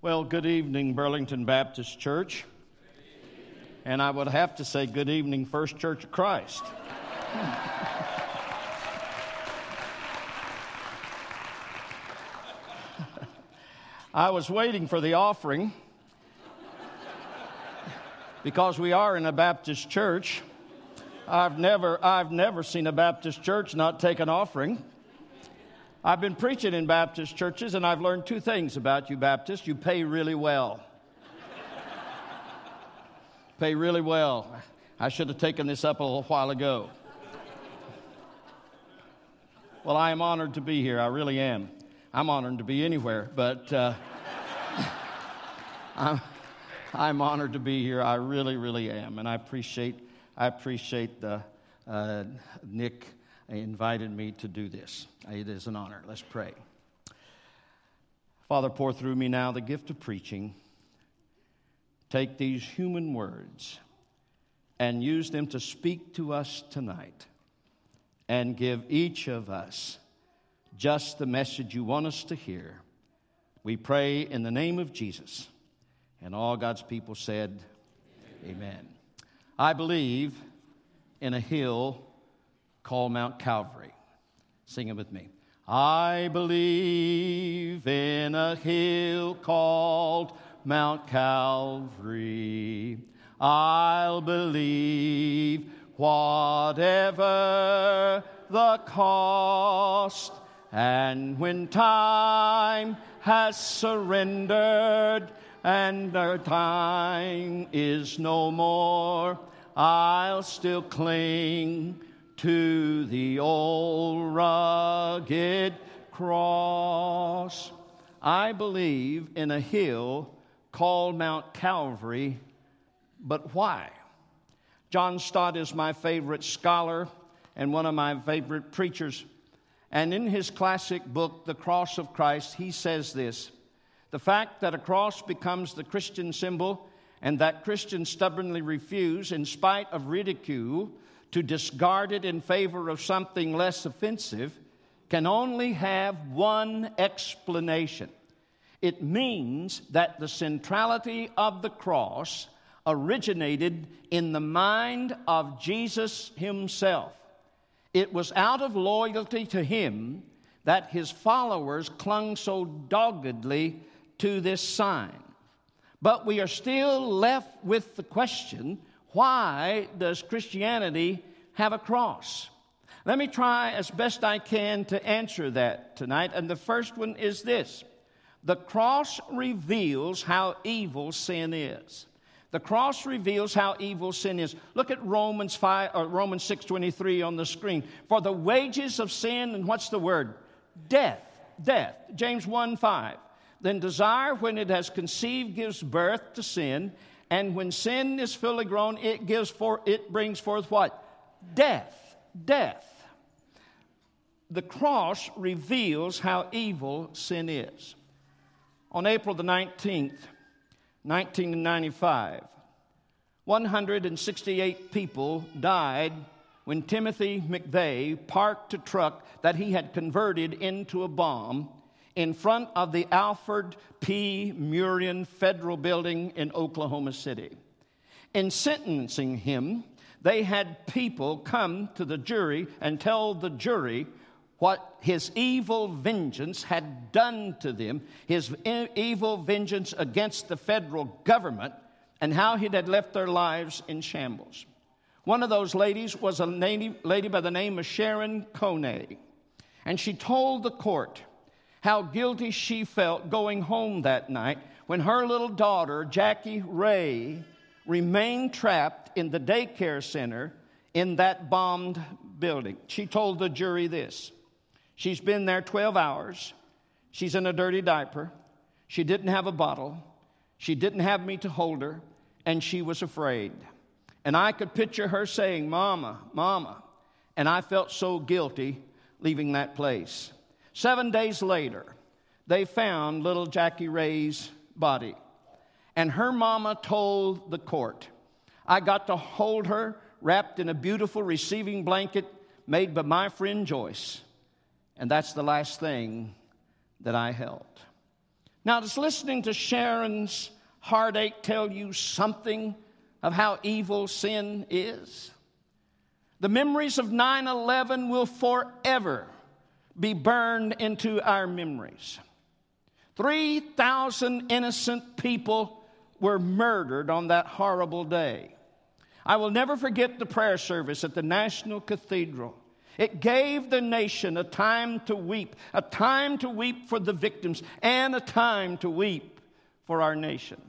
Well, good evening, Burlington Baptist Church. And I would have to say, good evening, First Church of Christ. I was waiting for the offering because we are in a Baptist church. I've never, I've never seen a Baptist church not take an offering. I've been preaching in Baptist churches, and I've learned two things about you Baptists you pay really well. pay really well. I should have taken this up a little while ago. Well, I am honored to be here. I really am. I'm honored to be anywhere, but uh, I'm, I'm honored to be here. I really, really am, and I appreciate I appreciate the, uh, Nick invited me to do this. It is an honor. Let's pray. Father, pour through me now the gift of preaching. Take these human words and use them to speak to us tonight and give each of us just the message you want us to hear. We pray in the name of Jesus. And all God's people said, Amen. Amen. I believe in a hill called Mount Calvary. Sing it with me. I believe in a hill called Mount Calvary. I'll believe whatever the cost. And when time has surrendered and our time is no more, I'll still cling to the old rugged cross. I believe in a hill called Mount Calvary, but why? John Stott is my favorite scholar and one of my favorite preachers. And in his classic book, The Cross of Christ, he says this The fact that a cross becomes the Christian symbol and that Christians stubbornly refuse, in spite of ridicule, to discard it in favor of something less offensive can only have one explanation. It means that the centrality of the cross originated in the mind of Jesus himself. It was out of loyalty to him that his followers clung so doggedly to this sign. But we are still left with the question why does Christianity have a cross? Let me try as best I can to answer that tonight. And the first one is this the cross reveals how evil sin is. The cross reveals how evil sin is. Look at Romans 5 or Romans 6:23 on the screen. For the wages of sin and what's the word? Death. Death. James 1 5. Then desire when it has conceived gives birth to sin, and when sin is fully grown, it gives for it brings forth what? Death. Death. The cross reveals how evil sin is. On April the 19th, 1995, 168 people died when Timothy McVeigh parked a truck that he had converted into a bomb in front of the Alfred P. Murrah Federal Building in Oklahoma City. In sentencing him, they had people come to the jury and tell the jury what his evil vengeance had done to them, his evil vengeance against the federal government, and how he had left their lives in shambles. One of those ladies was a lady by the name of Sharon Coyne, and she told the court how guilty she felt going home that night when her little daughter, Jackie Ray, remained trapped in the daycare center in that bombed building. She told the jury this She's been there 12 hours. She's in a dirty diaper. She didn't have a bottle. She didn't have me to hold her, and she was afraid. And I could picture her saying, Mama, Mama. And I felt so guilty leaving that place. Seven days later, they found little Jackie Ray's body. And her mama told the court, I got to hold her wrapped in a beautiful receiving blanket made by my friend Joyce. And that's the last thing that I held. Now, does listening to Sharon's heartache tell you something of how evil sin is? The memories of 9 11 will forever be burned into our memories. 3,000 innocent people were murdered on that horrible day. I will never forget the prayer service at the National Cathedral. It gave the nation a time to weep, a time to weep for the victims, and a time to weep for our nation.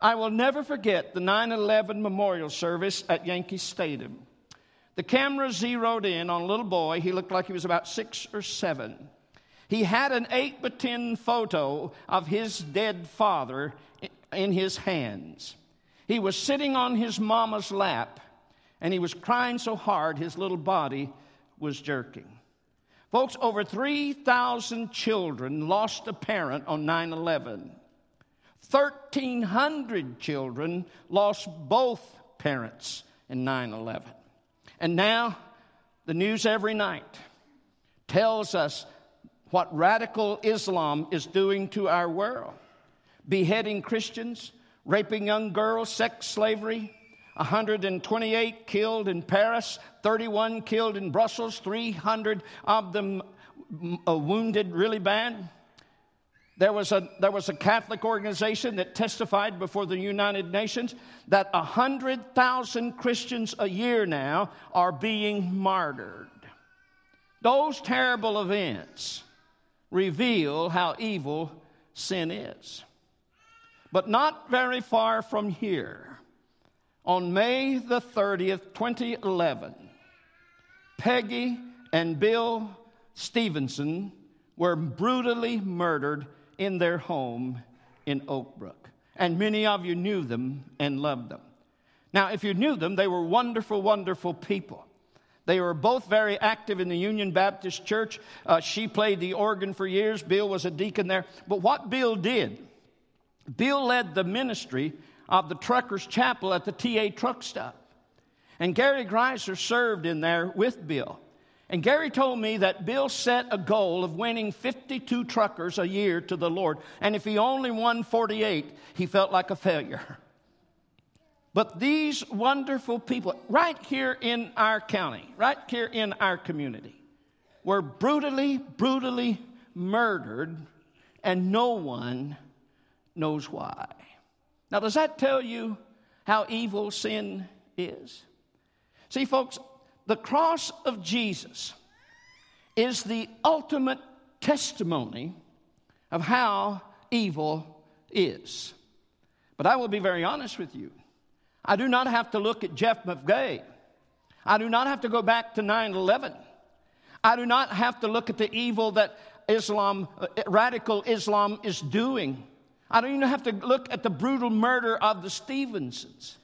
I will never forget the 9 11 memorial service at Yankee Stadium. The camera zeroed in on a little boy. He looked like he was about six or seven. He had an 8 by 10 photo of his dead father in his hands. He was sitting on his mama's lap and he was crying so hard his little body was jerking. Folks, over 3,000 children lost a parent on 9 11. 1,300 children lost both parents in 9 11. And now, the news every night tells us what radical Islam is doing to our world beheading Christians, raping young girls, sex slavery. 128 killed in Paris, 31 killed in Brussels, 300 of them uh, wounded really bad. There was, a, there was a Catholic organization that testified before the United Nations that 100,000 Christians a year now are being martyred. Those terrible events reveal how evil sin is. But not very far from here, on May the 30th, 2011, Peggy and Bill Stevenson were brutally murdered in their home in Oak Brook. And many of you knew them and loved them. Now, if you knew them, they were wonderful, wonderful people. They were both very active in the Union Baptist Church. Uh, she played the organ for years. Bill was a deacon there. But what Bill did, Bill led the ministry of the Truckers Chapel at the TA truck stop. And Gary Greiser served in there with Bill. And Gary told me that Bill set a goal of winning 52 truckers a year to the Lord. And if he only won 48, he felt like a failure. But these wonderful people, right here in our county, right here in our community, were brutally, brutally murdered, and no one knows why. Now, does that tell you how evil sin is? See, folks, the cross of Jesus is the ultimate testimony of how evil is. But I will be very honest with you. I do not have to look at Jeff McVeigh. I do not have to go back to 9 11. I do not have to look at the evil that Islam, uh, radical Islam, is doing. I don't even have to look at the brutal murder of the Stevensons.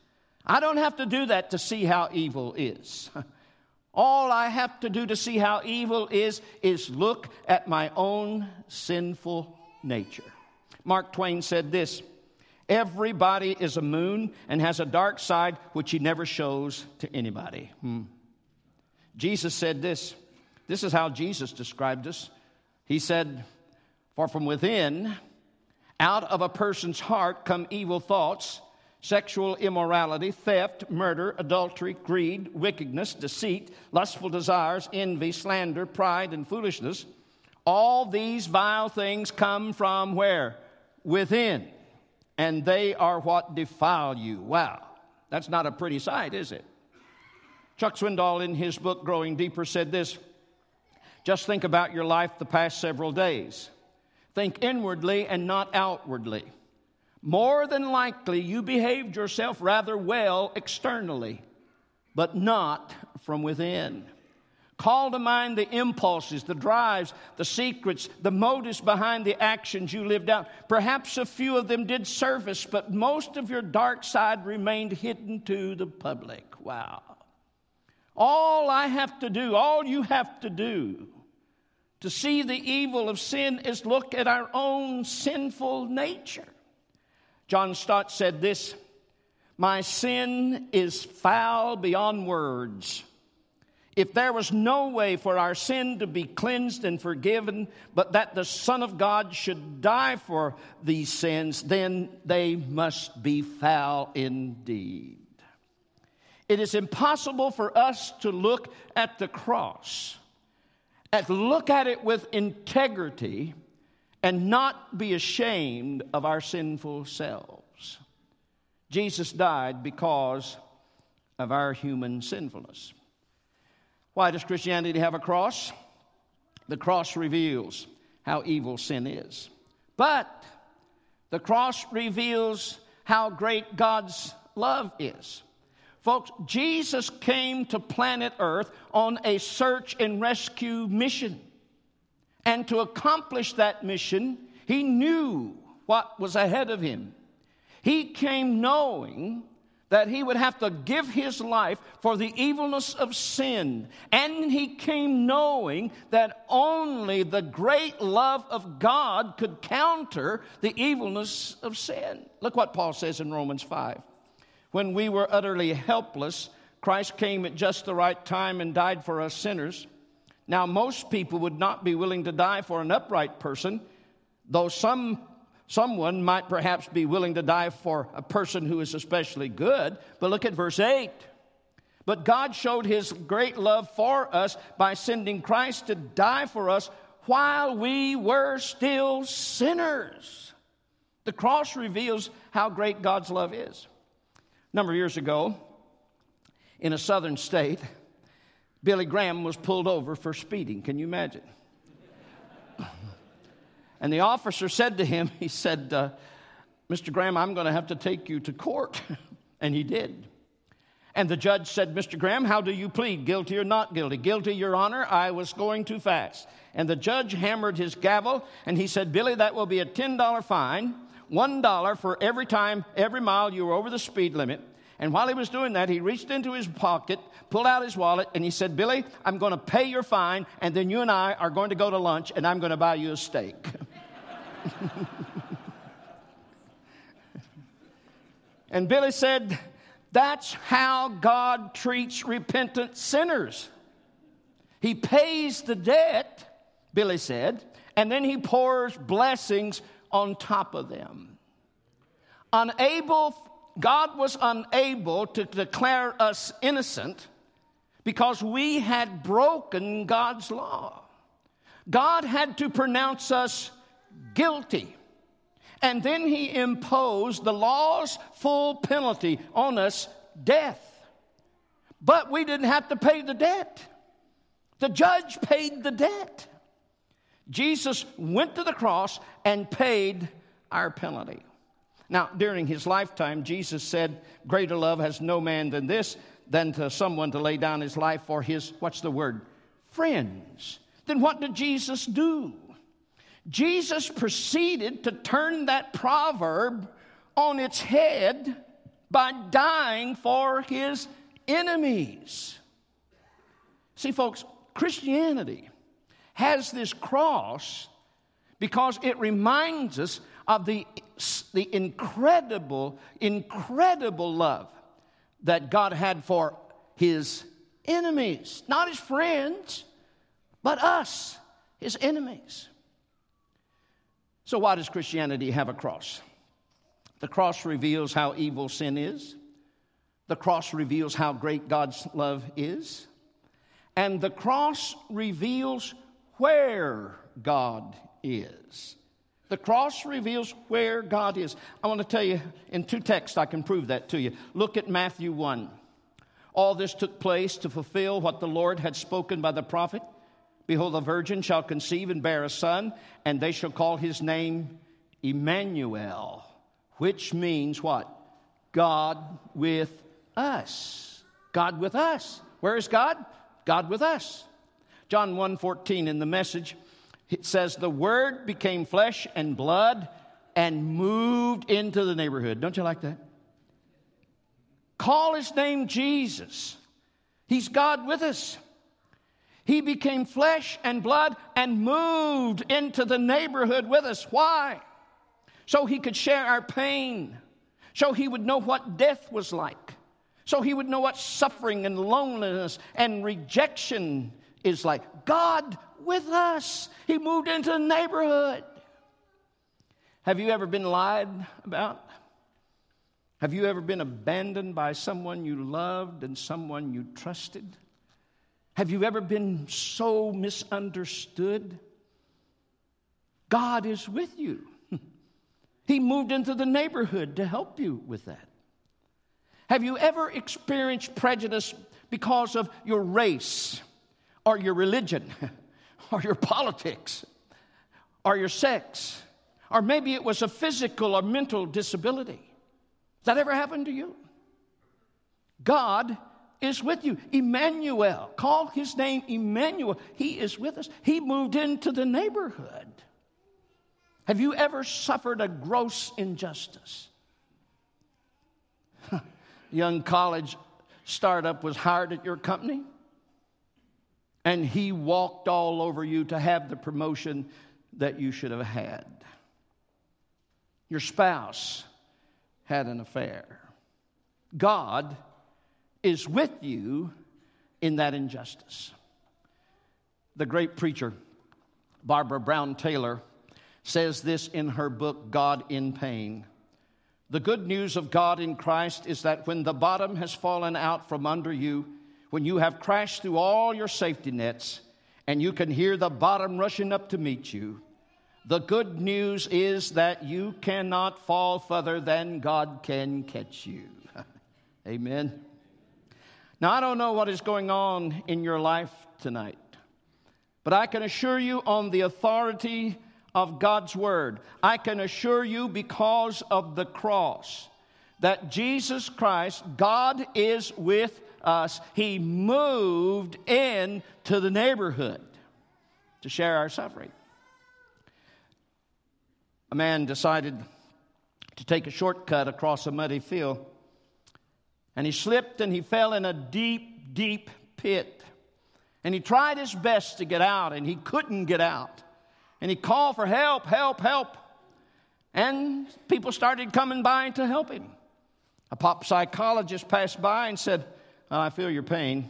I don't have to do that to see how evil is. All I have to do to see how evil is, is look at my own sinful nature. Mark Twain said this Everybody is a moon and has a dark side which he never shows to anybody. Hmm. Jesus said this. This is how Jesus described us. He said, For from within, out of a person's heart come evil thoughts sexual immorality, theft, murder, adultery, greed, wickedness, deceit, lustful desires, envy, slander, pride, and foolishness. All these vile things come from where? Within. And they are what defile you. Wow. That's not a pretty sight, is it? Chuck Swindoll, in his book Growing Deeper, said this Just think about your life the past several days. Think inwardly and not outwardly more than likely you behaved yourself rather well externally, but not from within. Call to mind the impulses, the drives, the secrets, the motives behind the actions you lived out. Perhaps a few of them did service, but most of your dark side remained hidden to the public. Wow. All I have to do, all you have to do to see the evil of sin is look at our own sinful nature. John Stott said this My sin is foul beyond words. if there was no way for our sin to be cleansed and forgiven, but that the Son of God should die for these sins, then they must be foul indeed. It is impossible for us to look at the cross and look at it with integrity and not be ashamed of our sinful selves. Jesus died because of our human sinfulness. Why does Christianity have a cross? The cross reveals how evil sin is. But the cross reveals how great God's love is. Folks, Jesus came to planet Earth on a search and rescue mission. And to accomplish that mission, he knew what was ahead of him. He came knowing that he would have to give his life for the evilness of sin. And he came knowing that only the great love of God could counter the evilness of sin. Look what Paul says in Romans 5. When we were utterly helpless, Christ came at just the right time and died for us sinners. Now, most people would not be willing to die for an upright person, though some Someone might perhaps be willing to die for a person who is especially good, but look at verse 8. But God showed his great love for us by sending Christ to die for us while we were still sinners. The cross reveals how great God's love is. A number of years ago, in a southern state, Billy Graham was pulled over for speeding. Can you imagine? And the officer said to him, he said, uh, Mr. Graham, I'm going to have to take you to court. and he did. And the judge said, Mr. Graham, how do you plead, guilty or not guilty? Guilty, Your Honor, I was going too fast. And the judge hammered his gavel and he said, Billy, that will be a $10 fine, $1 for every time, every mile you were over the speed limit. And while he was doing that, he reached into his pocket, pulled out his wallet, and he said, Billy, I'm going to pay your fine, and then you and I are going to go to lunch, and I'm going to buy you a steak. and Billy said, That's how God treats repentant sinners. He pays the debt, Billy said, and then he pours blessings on top of them. Unable, God was unable to declare us innocent because we had broken God's law. God had to pronounce us guilty. And then he imposed the law's full penalty on us death. But we didn't have to pay the debt, the judge paid the debt. Jesus went to the cross and paid our penalty. Now, during his lifetime, Jesus said, Greater love has no man than this, than to someone to lay down his life for his, what's the word? Friends. Then what did Jesus do? Jesus proceeded to turn that proverb on its head by dying for his enemies. See, folks, Christianity has this cross because it reminds us of the, the incredible, incredible love that God had for his enemies. Not his friends, but us, his enemies. So, why does Christianity have a cross? The cross reveals how evil sin is, the cross reveals how great God's love is, and the cross reveals where God is. The cross reveals where God is. I want to tell you in two texts, I can prove that to you. Look at Matthew 1. All this took place to fulfill what the Lord had spoken by the prophet. Behold, the virgin shall conceive and bear a son, and they shall call his name Emmanuel, which means what? God with us. God with us. Where is God? God with us. John 1:14 in the message it says the word became flesh and blood and moved into the neighborhood. Don't you like that? Call his name Jesus. He's God with us. He became flesh and blood and moved into the neighborhood with us. Why? So he could share our pain, so he would know what death was like, So he would know what suffering and loneliness and rejection is like. God with us. He moved into the neighborhood. Have you ever been lied about? Have you ever been abandoned by someone you loved and someone you trusted? Have you ever been so misunderstood? God is with you. He moved into the neighborhood to help you with that. Have you ever experienced prejudice because of your race or your religion or your politics or your sex? Or maybe it was a physical or mental disability. That ever happened to you? God is with you. Emmanuel. Call his name Emmanuel. He is with us. He moved into the neighborhood. Have you ever suffered a gross injustice? Young college startup was hired at your company, and he walked all over you to have the promotion that you should have had. Your spouse had an affair. God is with you in that injustice. The great preacher, Barbara Brown Taylor, says this in her book, God in Pain. The good news of God in Christ is that when the bottom has fallen out from under you, when you have crashed through all your safety nets, and you can hear the bottom rushing up to meet you, the good news is that you cannot fall further than God can catch you. Amen. Now, I don't know what is going on in your life tonight, but I can assure you on the authority of God's word, I can assure you because of the cross that Jesus Christ, God is with us. He moved into the neighborhood to share our suffering a man decided to take a shortcut across a muddy field. And he slipped and he fell in a deep, deep pit. And he tried his best to get out, and he couldn't get out. And he called for help, help, help. And people started coming by to help him. A pop psychologist passed by and said, I feel your pain.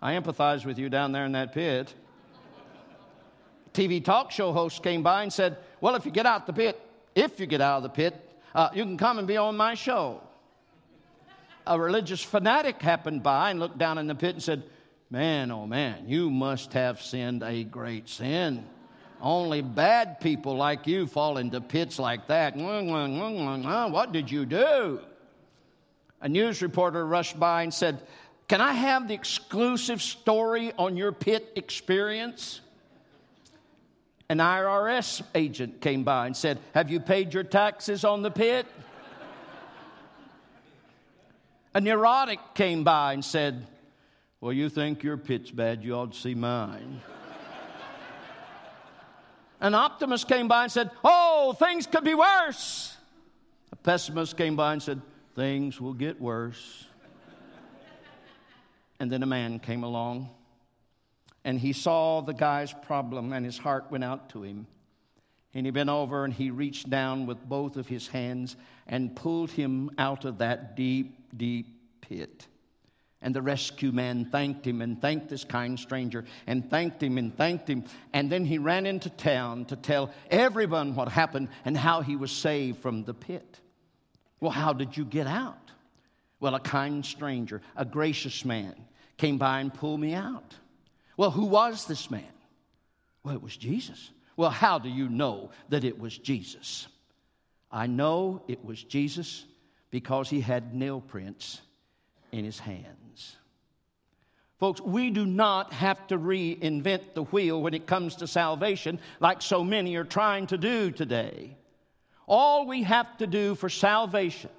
I empathize with you down there in that pit. TV talk show host came by and said, Well, if you get out the pit, if you get out of the pit, uh, you can come and be on my show. A religious fanatic happened by and looked down in the pit and said, Man, oh man, you must have sinned a great sin. Only bad people like you fall into pits like that. What did you do? A news reporter rushed by and said, Can I have the exclusive story on your pit experience? An IRS agent came by and said, Have you paid your taxes on the pit? A neurotic came by and said, Well, you think your pit's bad, you ought to see mine. An optimist came by and said, Oh, things could be worse. A pessimist came by and said, Things will get worse. And then a man came along and he saw the guy's problem, and his heart went out to him. And he bent over and he reached down with both of his hands and pulled him out of that deep, deep pit. And the rescue man thanked him and thanked this kind stranger and thanked him and thanked him. And then he ran into town to tell everyone what happened and how he was saved from the pit. Well, how did you get out? Well, a kind stranger, a gracious man, came by and pulled me out. Well, who was this man? Well, it was Jesus. Well, how do you know that it was Jesus? I know it was Jesus because he had nail prints in his hands. Folks, we do not have to reinvent the wheel when it comes to salvation like so many are trying to do today. All we have to do for salvation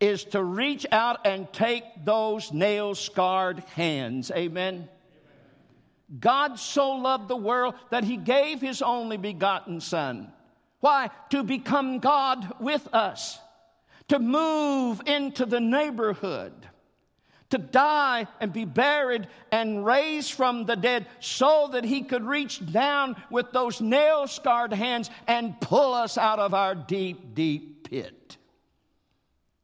is to reach out and take those nail scarred hands. Amen. God so loved the world that he gave his only begotten Son. Why? To become God with us, to move into the neighborhood, to die and be buried and raised from the dead so that he could reach down with those nail scarred hands and pull us out of our deep, deep pit.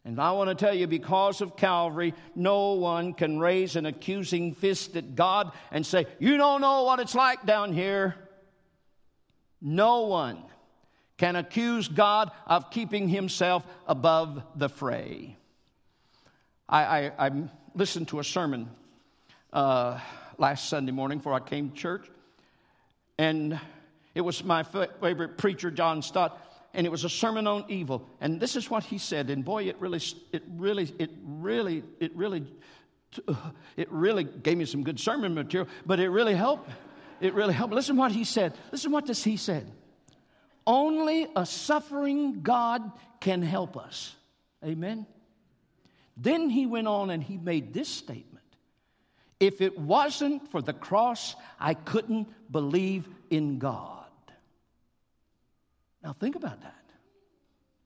And I want to tell you, because of Calvary, no one can raise an accusing fist at God and say, You don't know what it's like down here. No one can accuse God of keeping himself above the fray. I, I, I listened to a sermon uh, last Sunday morning before I came to church, and it was my favorite preacher, John Stott and it was a sermon on evil. And this is what he said. And boy, it really, it really, it really, it really, it really gave me some good sermon material, but it really helped. It really helped. Listen what he said. Listen what this he said. Only a suffering God can help us. Amen. Then he went on and he made this statement. If it wasn't for the cross, I couldn't believe in God. Now, think about that.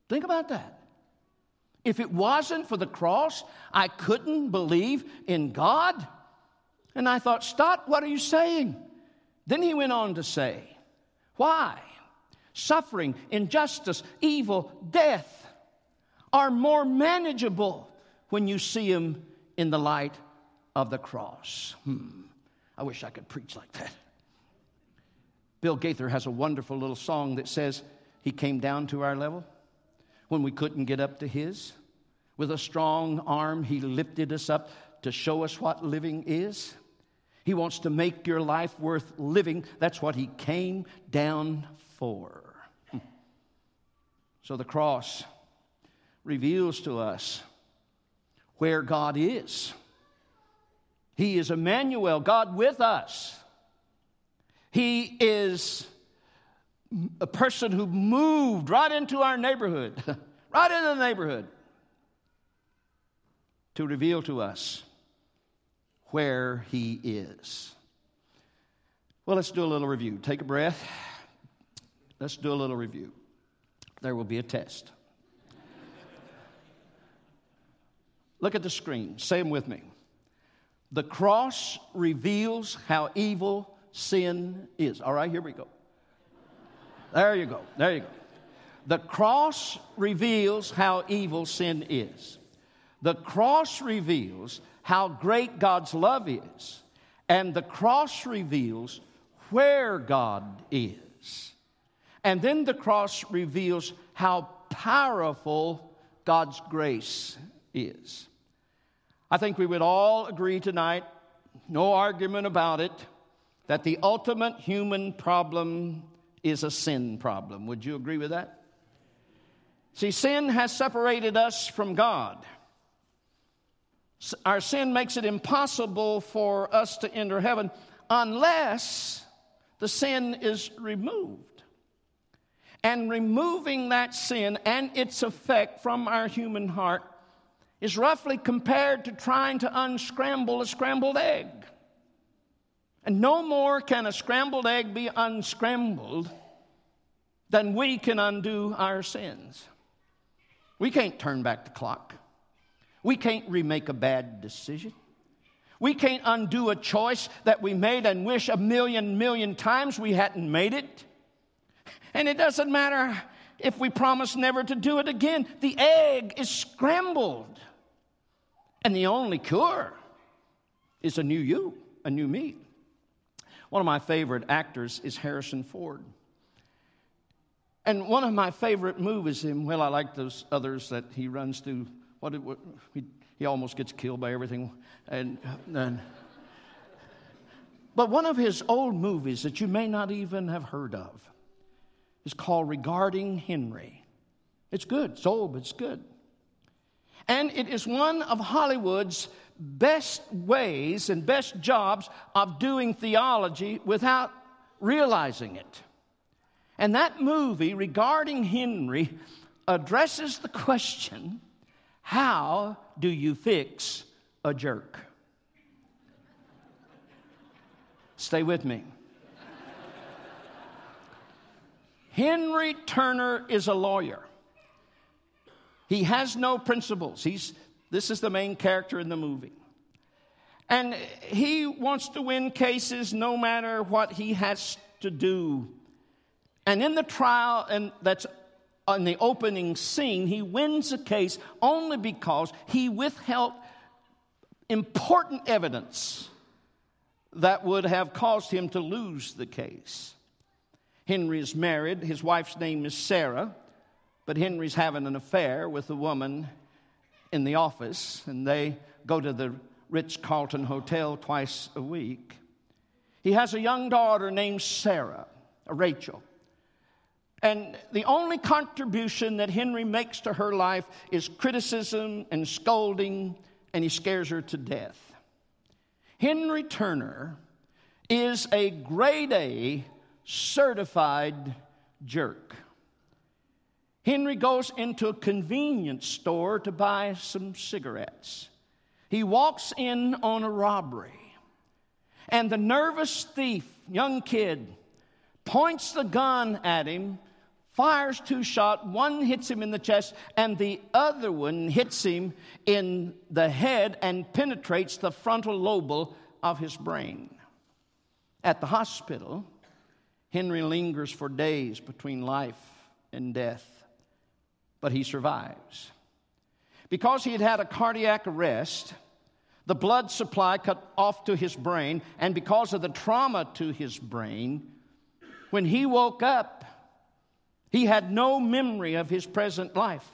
Think about that. If it wasn't for the cross, I couldn't believe in God. And I thought, Stott, what are you saying? Then he went on to say, Why? Suffering, injustice, evil, death are more manageable when you see them in the light of the cross. Hmm. I wish I could preach like that. Bill Gaither has a wonderful little song that says, he came down to our level when we couldn't get up to His. With a strong arm, He lifted us up to show us what living is. He wants to make your life worth living. That's what He came down for. So the cross reveals to us where God is. He is Emmanuel, God with us. He is a person who moved right into our neighborhood, right into the neighborhood, to reveal to us where He is. Well, let's do a little review. Take a breath. Let's do a little review. There will be a test. Look at the screen. Say them with me. The cross reveals how evil sin is. All right, here we go. There you go. There you go. The cross reveals how evil sin is. The cross reveals how great God's love is. And the cross reveals where God is. And then the cross reveals how powerful God's grace is. I think we would all agree tonight, no argument about it, that the ultimate human problem is a sin problem. Would you agree with that? See, sin has separated us from God. Our sin makes it impossible for us to enter heaven unless the sin is removed. And removing that sin and its effect from our human heart is roughly compared to trying to unscramble a scrambled egg. And no more can a scrambled egg be unscrambled than we can undo our sins. We can't turn back the clock. We can't remake a bad decision. We can't undo a choice that we made and wish a million, million times we hadn't made it. And it doesn't matter if we promise never to do it again. The egg is scrambled. And the only cure is a new you, a new me. One of my favorite actors is Harrison Ford. And one of my favorite movies, him, well, I like those others that he runs through. What, what he, he almost gets killed by everything. And, and, but one of his old movies that you may not even have heard of is called Regarding Henry. It's good. It's old, but it's good. And it is one of Hollywood's best ways and best jobs of doing theology without realizing it. And that movie regarding Henry addresses the question how do you fix a jerk? Stay with me. Henry Turner is a lawyer. He has no principles. He's this is the main character in the movie. And he wants to win cases no matter what he has to do. And in the trial and that's in the opening scene, he wins the case only because he withheld important evidence that would have caused him to lose the case. Henry is married, his wife's name is Sarah, but Henry's having an affair with a woman in the office, and they go to the Ritz Carlton Hotel twice a week. He has a young daughter named Sarah, uh, Rachel. And the only contribution that Henry makes to her life is criticism and scolding, and he scares her to death. Henry Turner is a grade A certified jerk. Henry goes into a convenience store to buy some cigarettes. He walks in on a robbery, and the nervous thief, young kid, points the gun at him, fires two shots. One hits him in the chest, and the other one hits him in the head and penetrates the frontal lobe of his brain. At the hospital, Henry lingers for days between life and death, but he survives. Because he had had a cardiac arrest, the blood supply cut off to his brain, and because of the trauma to his brain, when he woke up, he had no memory of his present life.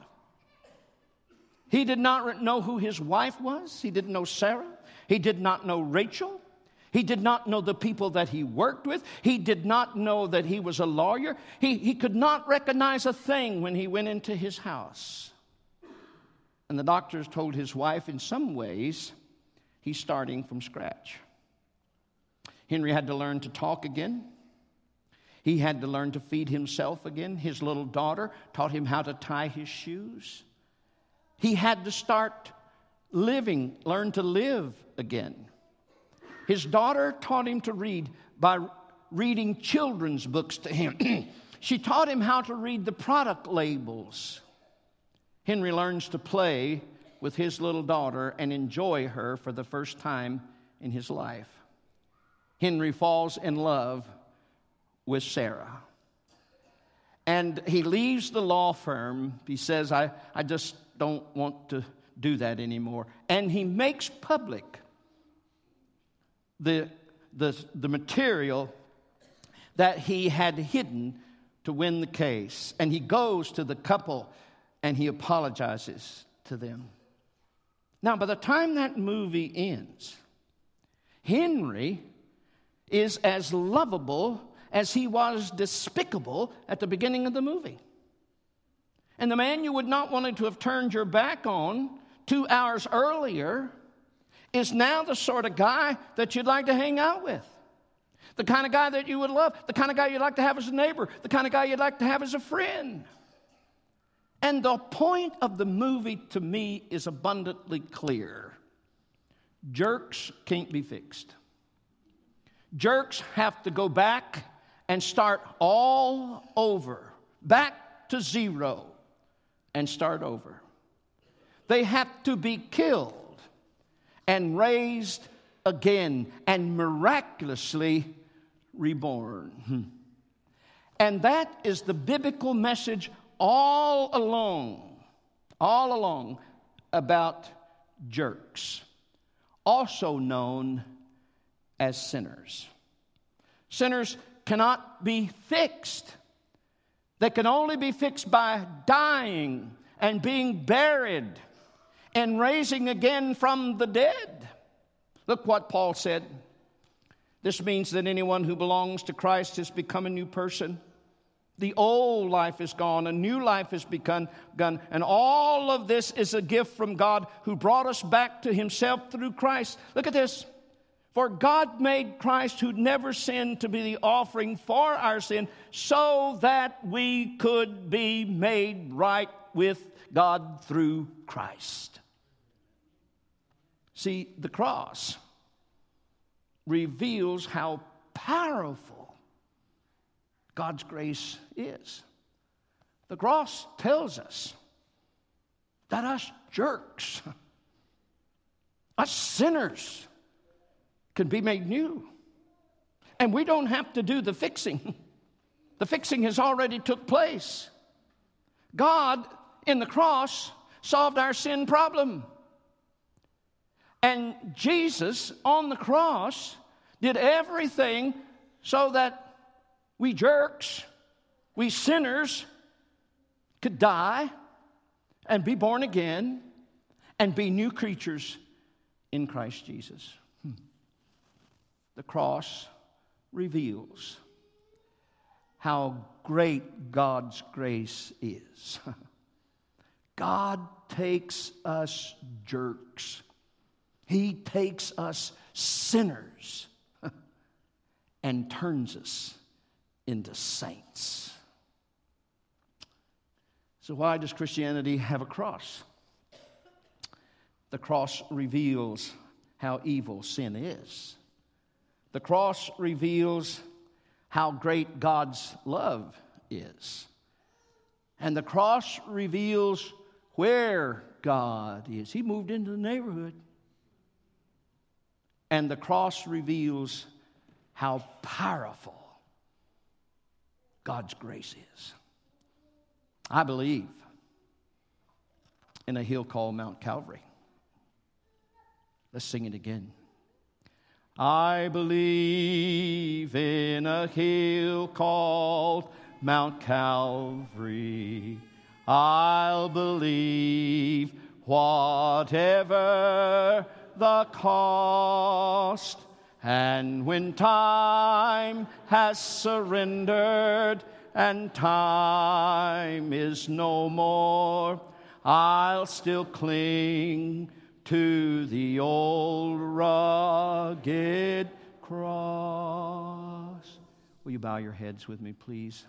He did not know who his wife was. He didn't know Sarah. He did not know Rachel. He did not know the people that he worked with. He did not know that he was a lawyer. He, he could not recognize a thing when he went into his house. And the doctors told his wife, in some ways, he's starting from scratch. Henry had to learn to talk again. He had to learn to feed himself again. His little daughter taught him how to tie his shoes. He had to start living, learn to live again. His daughter taught him to read by reading children's books to him. she taught him how to read the product labels. Henry learns to play with his little daughter and enjoy her for the first time in his life. Henry falls in love with Sarah. And he leaves the law firm. He says, I, I just don't want to do that anymore. And he makes public the, the, the material that he had hidden to win the case. And he goes to the couple and he apologizes to them. Now, by the time that movie ends, Henry is as lovable as he was despicable at the beginning of the movie. And the man you would not want to have turned your back on two hours earlier is now the sort of guy that you'd like to hang out with. The kind of guy that you would love, the kind of guy you'd like to have as a neighbor, the kind of guy you'd like to have as a friend. And the point of the movie to me is abundantly clear jerks can't be fixed. Jerks have to go back and start all over, back to zero, and start over. They have to be killed and raised again and miraculously reborn. Hmm. And that is the biblical message all along, all along about jerks, also known as sinners. Sinners cannot be fixed. They can only be fixed by dying and being buried and raising again from the dead. Look what Paul said. This means that anyone who belongs to Christ has become a new person. The old life is gone, a new life has begun, and all of this is a gift from God who brought us back to Himself through Christ. Look at this. For God made Christ, who never sinned, to be the offering for our sin, so that we could be made right with God through Christ. See, the cross reveals how powerful God's grace is. The cross tells us that us jerks, us sinners, can be made new. And we don't have to do the fixing. The fixing has already took place. God in the cross solved our sin problem. And Jesus on the cross did everything so that we jerks, we sinners, could die and be born again and be new creatures in Christ Jesus. Hmm. The cross reveals how great God's grace is. God takes us jerks, He takes us sinners and turns us into saints. So, why does Christianity have a cross? The cross reveals how evil sin is. The cross reveals how great God's love is. And the cross reveals where God is. He moved into the neighborhood. And the cross reveals how powerful God's grace is. I believe in a hill called Mount Calvary. Let's sing it again. I believe in a hill called Mount Calvary. I'll believe whatever the cost. And when time has surrendered and time is no more, I'll still cling to the old rugged cross. Will you bow your heads with me, please?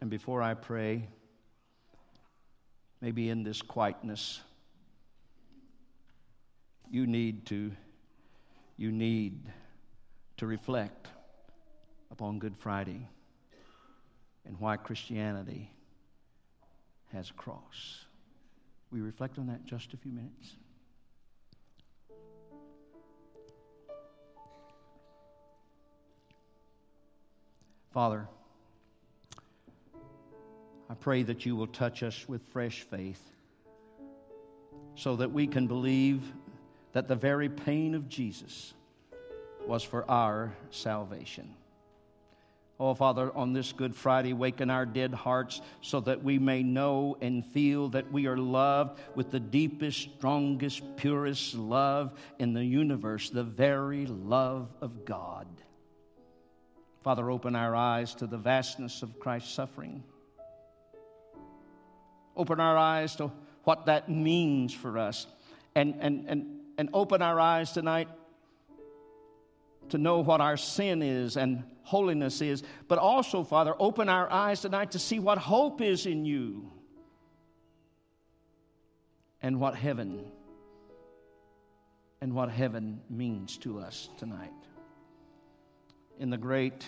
And before I pray, maybe in this quietness, you need to you need to reflect upon Good Friday and why Christianity has a cross. We reflect on that just a few minutes. Father, I pray that you will touch us with fresh faith so that we can believe that the very pain of Jesus was for our salvation. Oh, Father, on this Good Friday, waken our dead hearts so that we may know and feel that we are loved with the deepest, strongest, purest love in the universe, the very love of God. Father, open our eyes to the vastness of Christ's suffering. Open our eyes to what that means for us. And, and, and, and open our eyes tonight to know what our sin is and holiness is, but also, Father, open our eyes tonight to see what hope is in you and what heaven and what heaven means to us tonight. In the great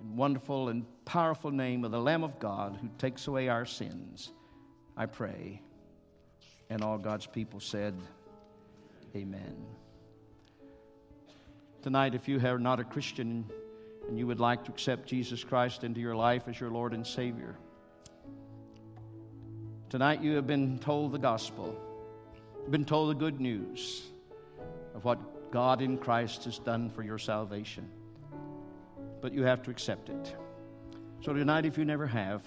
and wonderful and powerful name of the Lamb of God who takes away our sins, I pray. And all God's people said, Amen. Tonight, if you are not a Christian, and you would like to accept Jesus Christ into your life as your Lord and Savior, tonight you have been told the gospel, been told the good news of what God in Christ has done for your salvation. But you have to accept it. So tonight, if you never have,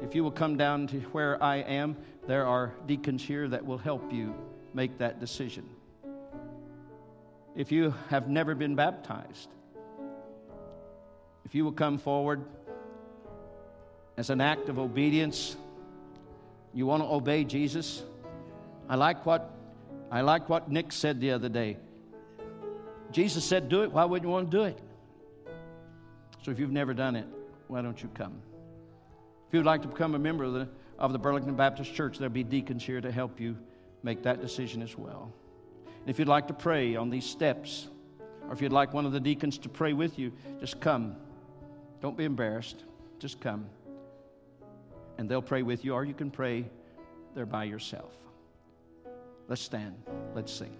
if you will come down to where I am, there are deacons here that will help you make that decision. If you have never been baptized, if you will come forward as an act of obedience, you want to obey Jesus. I like what I like what Nick said the other day. Jesus said, "Do it." Why wouldn't you want to do it? So if you've never done it, why don't you come? If you'd like to become a member of the, of the Burlington Baptist Church, there'll be deacons here to help you make that decision as well. And if you'd like to pray on these steps, or if you'd like one of the deacons to pray with you, just come. Don't be embarrassed. Just come. And they'll pray with you, or you can pray there by yourself. Let's stand. Let's sing.